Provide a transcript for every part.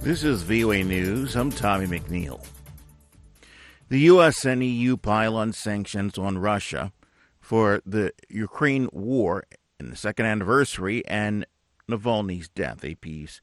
This is VOA News. I'm Tommy McNeil. The U.S. and EU pile on sanctions on Russia for the Ukraine war in the second anniversary and Navalny's death. a AP's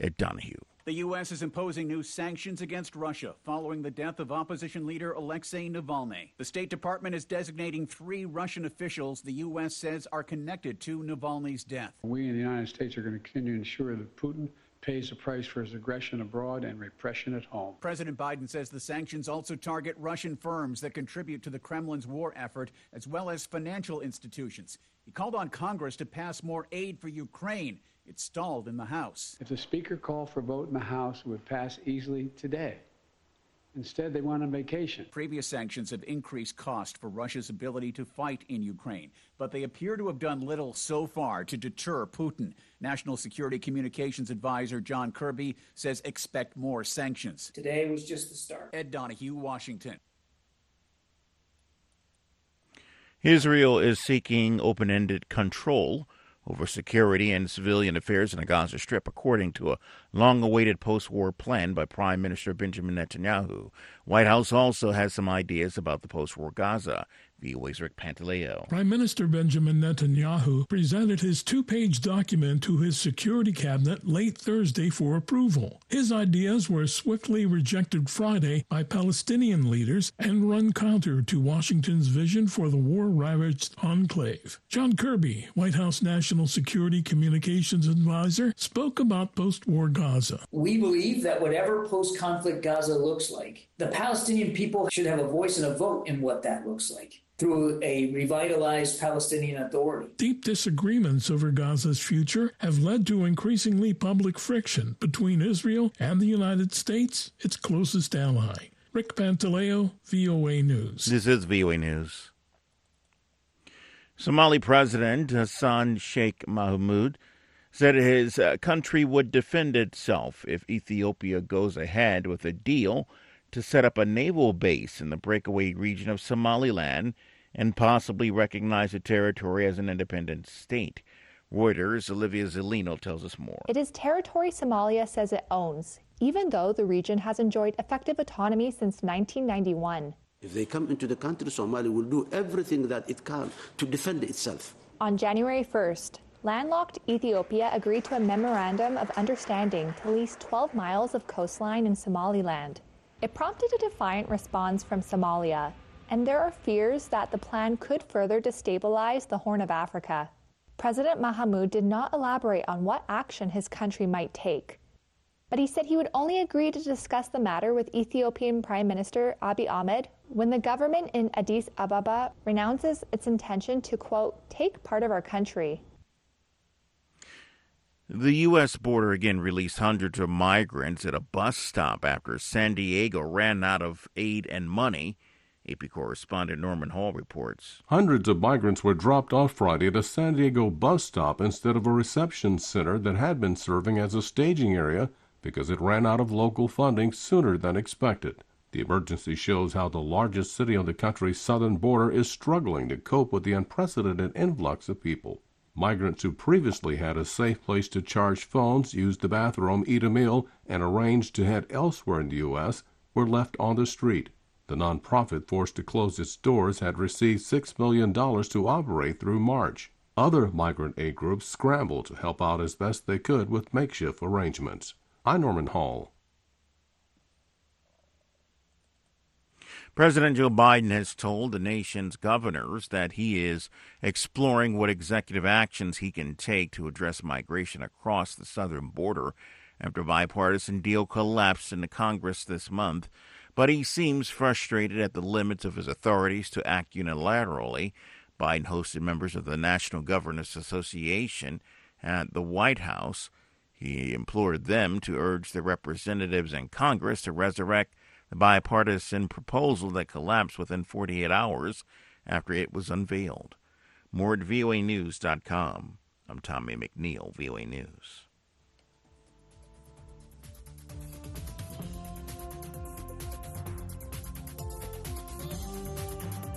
Ed Donahue. The U.S. is imposing new sanctions against Russia following the death of opposition leader Alexei Navalny. The State Department is designating three Russian officials the U.S. says are connected to Navalny's death. We in the United States are going to continue to ensure that Putin pays the price for his aggression abroad and repression at home. President Biden says the sanctions also target Russian firms that contribute to the Kremlin's war effort, as well as financial institutions. He called on Congress to pass more aid for Ukraine. It stalled in the House. If the Speaker called for a vote in the House, it would pass easily today. Instead, they went on vacation. Previous sanctions have increased cost for Russia's ability to fight in Ukraine, but they appear to have done little so far to deter Putin. National Security Communications Advisor John Kirby says expect more sanctions. Today was just the start. Ed Donahue, Washington. Israel is seeking open ended control over security and civilian affairs in the Gaza Strip, according to a long awaited post war plan by Prime Minister Benjamin Netanyahu. White House also has some ideas about the post war Gaza. VOA's Rick Pantaleo. Prime Minister Benjamin Netanyahu presented his two page document to his security cabinet late Thursday for approval. His ideas were swiftly rejected Friday by Palestinian leaders and run counter to Washington's vision for the war ravaged enclave. John Kirby, White House National Security Communications Advisor, spoke about post war Gaza. We believe that whatever post conflict Gaza looks like, the Palestinian people should have a voice and a vote in what that looks like through a revitalized Palestinian Authority. Deep disagreements over Gaza's future have led to increasingly public friction between Israel and the United States, its closest ally. Rick Pantaleo, VOA News. This is VOA News. Somali President Hassan Sheikh Mohamud said his uh, country would defend itself if Ethiopia goes ahead with a deal to set up a naval base in the breakaway region of Somaliland and possibly recognize the territory as an independent state. Reuters' Olivia Zellino tells us more. It is territory Somalia says it owns, even though the region has enjoyed effective autonomy since 1991. If they come into the country, Somalia will do everything that it can to defend itself. On January 1st, landlocked Ethiopia agreed to a memorandum of understanding to lease 12 miles of coastline in Somaliland. It prompted a defiant response from Somalia, and there are fears that the plan could further destabilize the Horn of Africa. President Mohamud did not elaborate on what action his country might take, but he said he would only agree to discuss the matter with Ethiopian Prime Minister Abiy Ahmed when the government in Addis Ababa renounces its intention to, quote, take part of our country. The U.S. border again released hundreds of migrants at a bus stop after San Diego ran out of aid and money. AP correspondent Norman Hall reports. Hundreds of migrants were dropped off Friday at a San Diego bus stop instead of a reception center that had been serving as a staging area because it ran out of local funding sooner than expected. The emergency shows how the largest city on the country's southern border is struggling to cope with the unprecedented influx of people. Migrants who previously had a safe place to charge phones, use the bathroom, eat a meal, and arrange to head elsewhere in the U.S. were left on the street. The nonprofit forced to close its doors had received $6 million to operate through March. Other migrant aid groups scrambled to help out as best they could with makeshift arrangements. I'm Norman Hall. President Joe Biden has told the nation's governors that he is exploring what executive actions he can take to address migration across the southern border after a bipartisan deal collapsed in the Congress this month. But he seems frustrated at the limits of his authorities to act unilaterally. Biden hosted members of the National Governors Association at the White House. He implored them to urge their representatives in Congress to resurrect the bipartisan proposal that collapsed within 48 hours after it was unveiled. More at voanews.com. I'm Tommy McNeil, VOA News.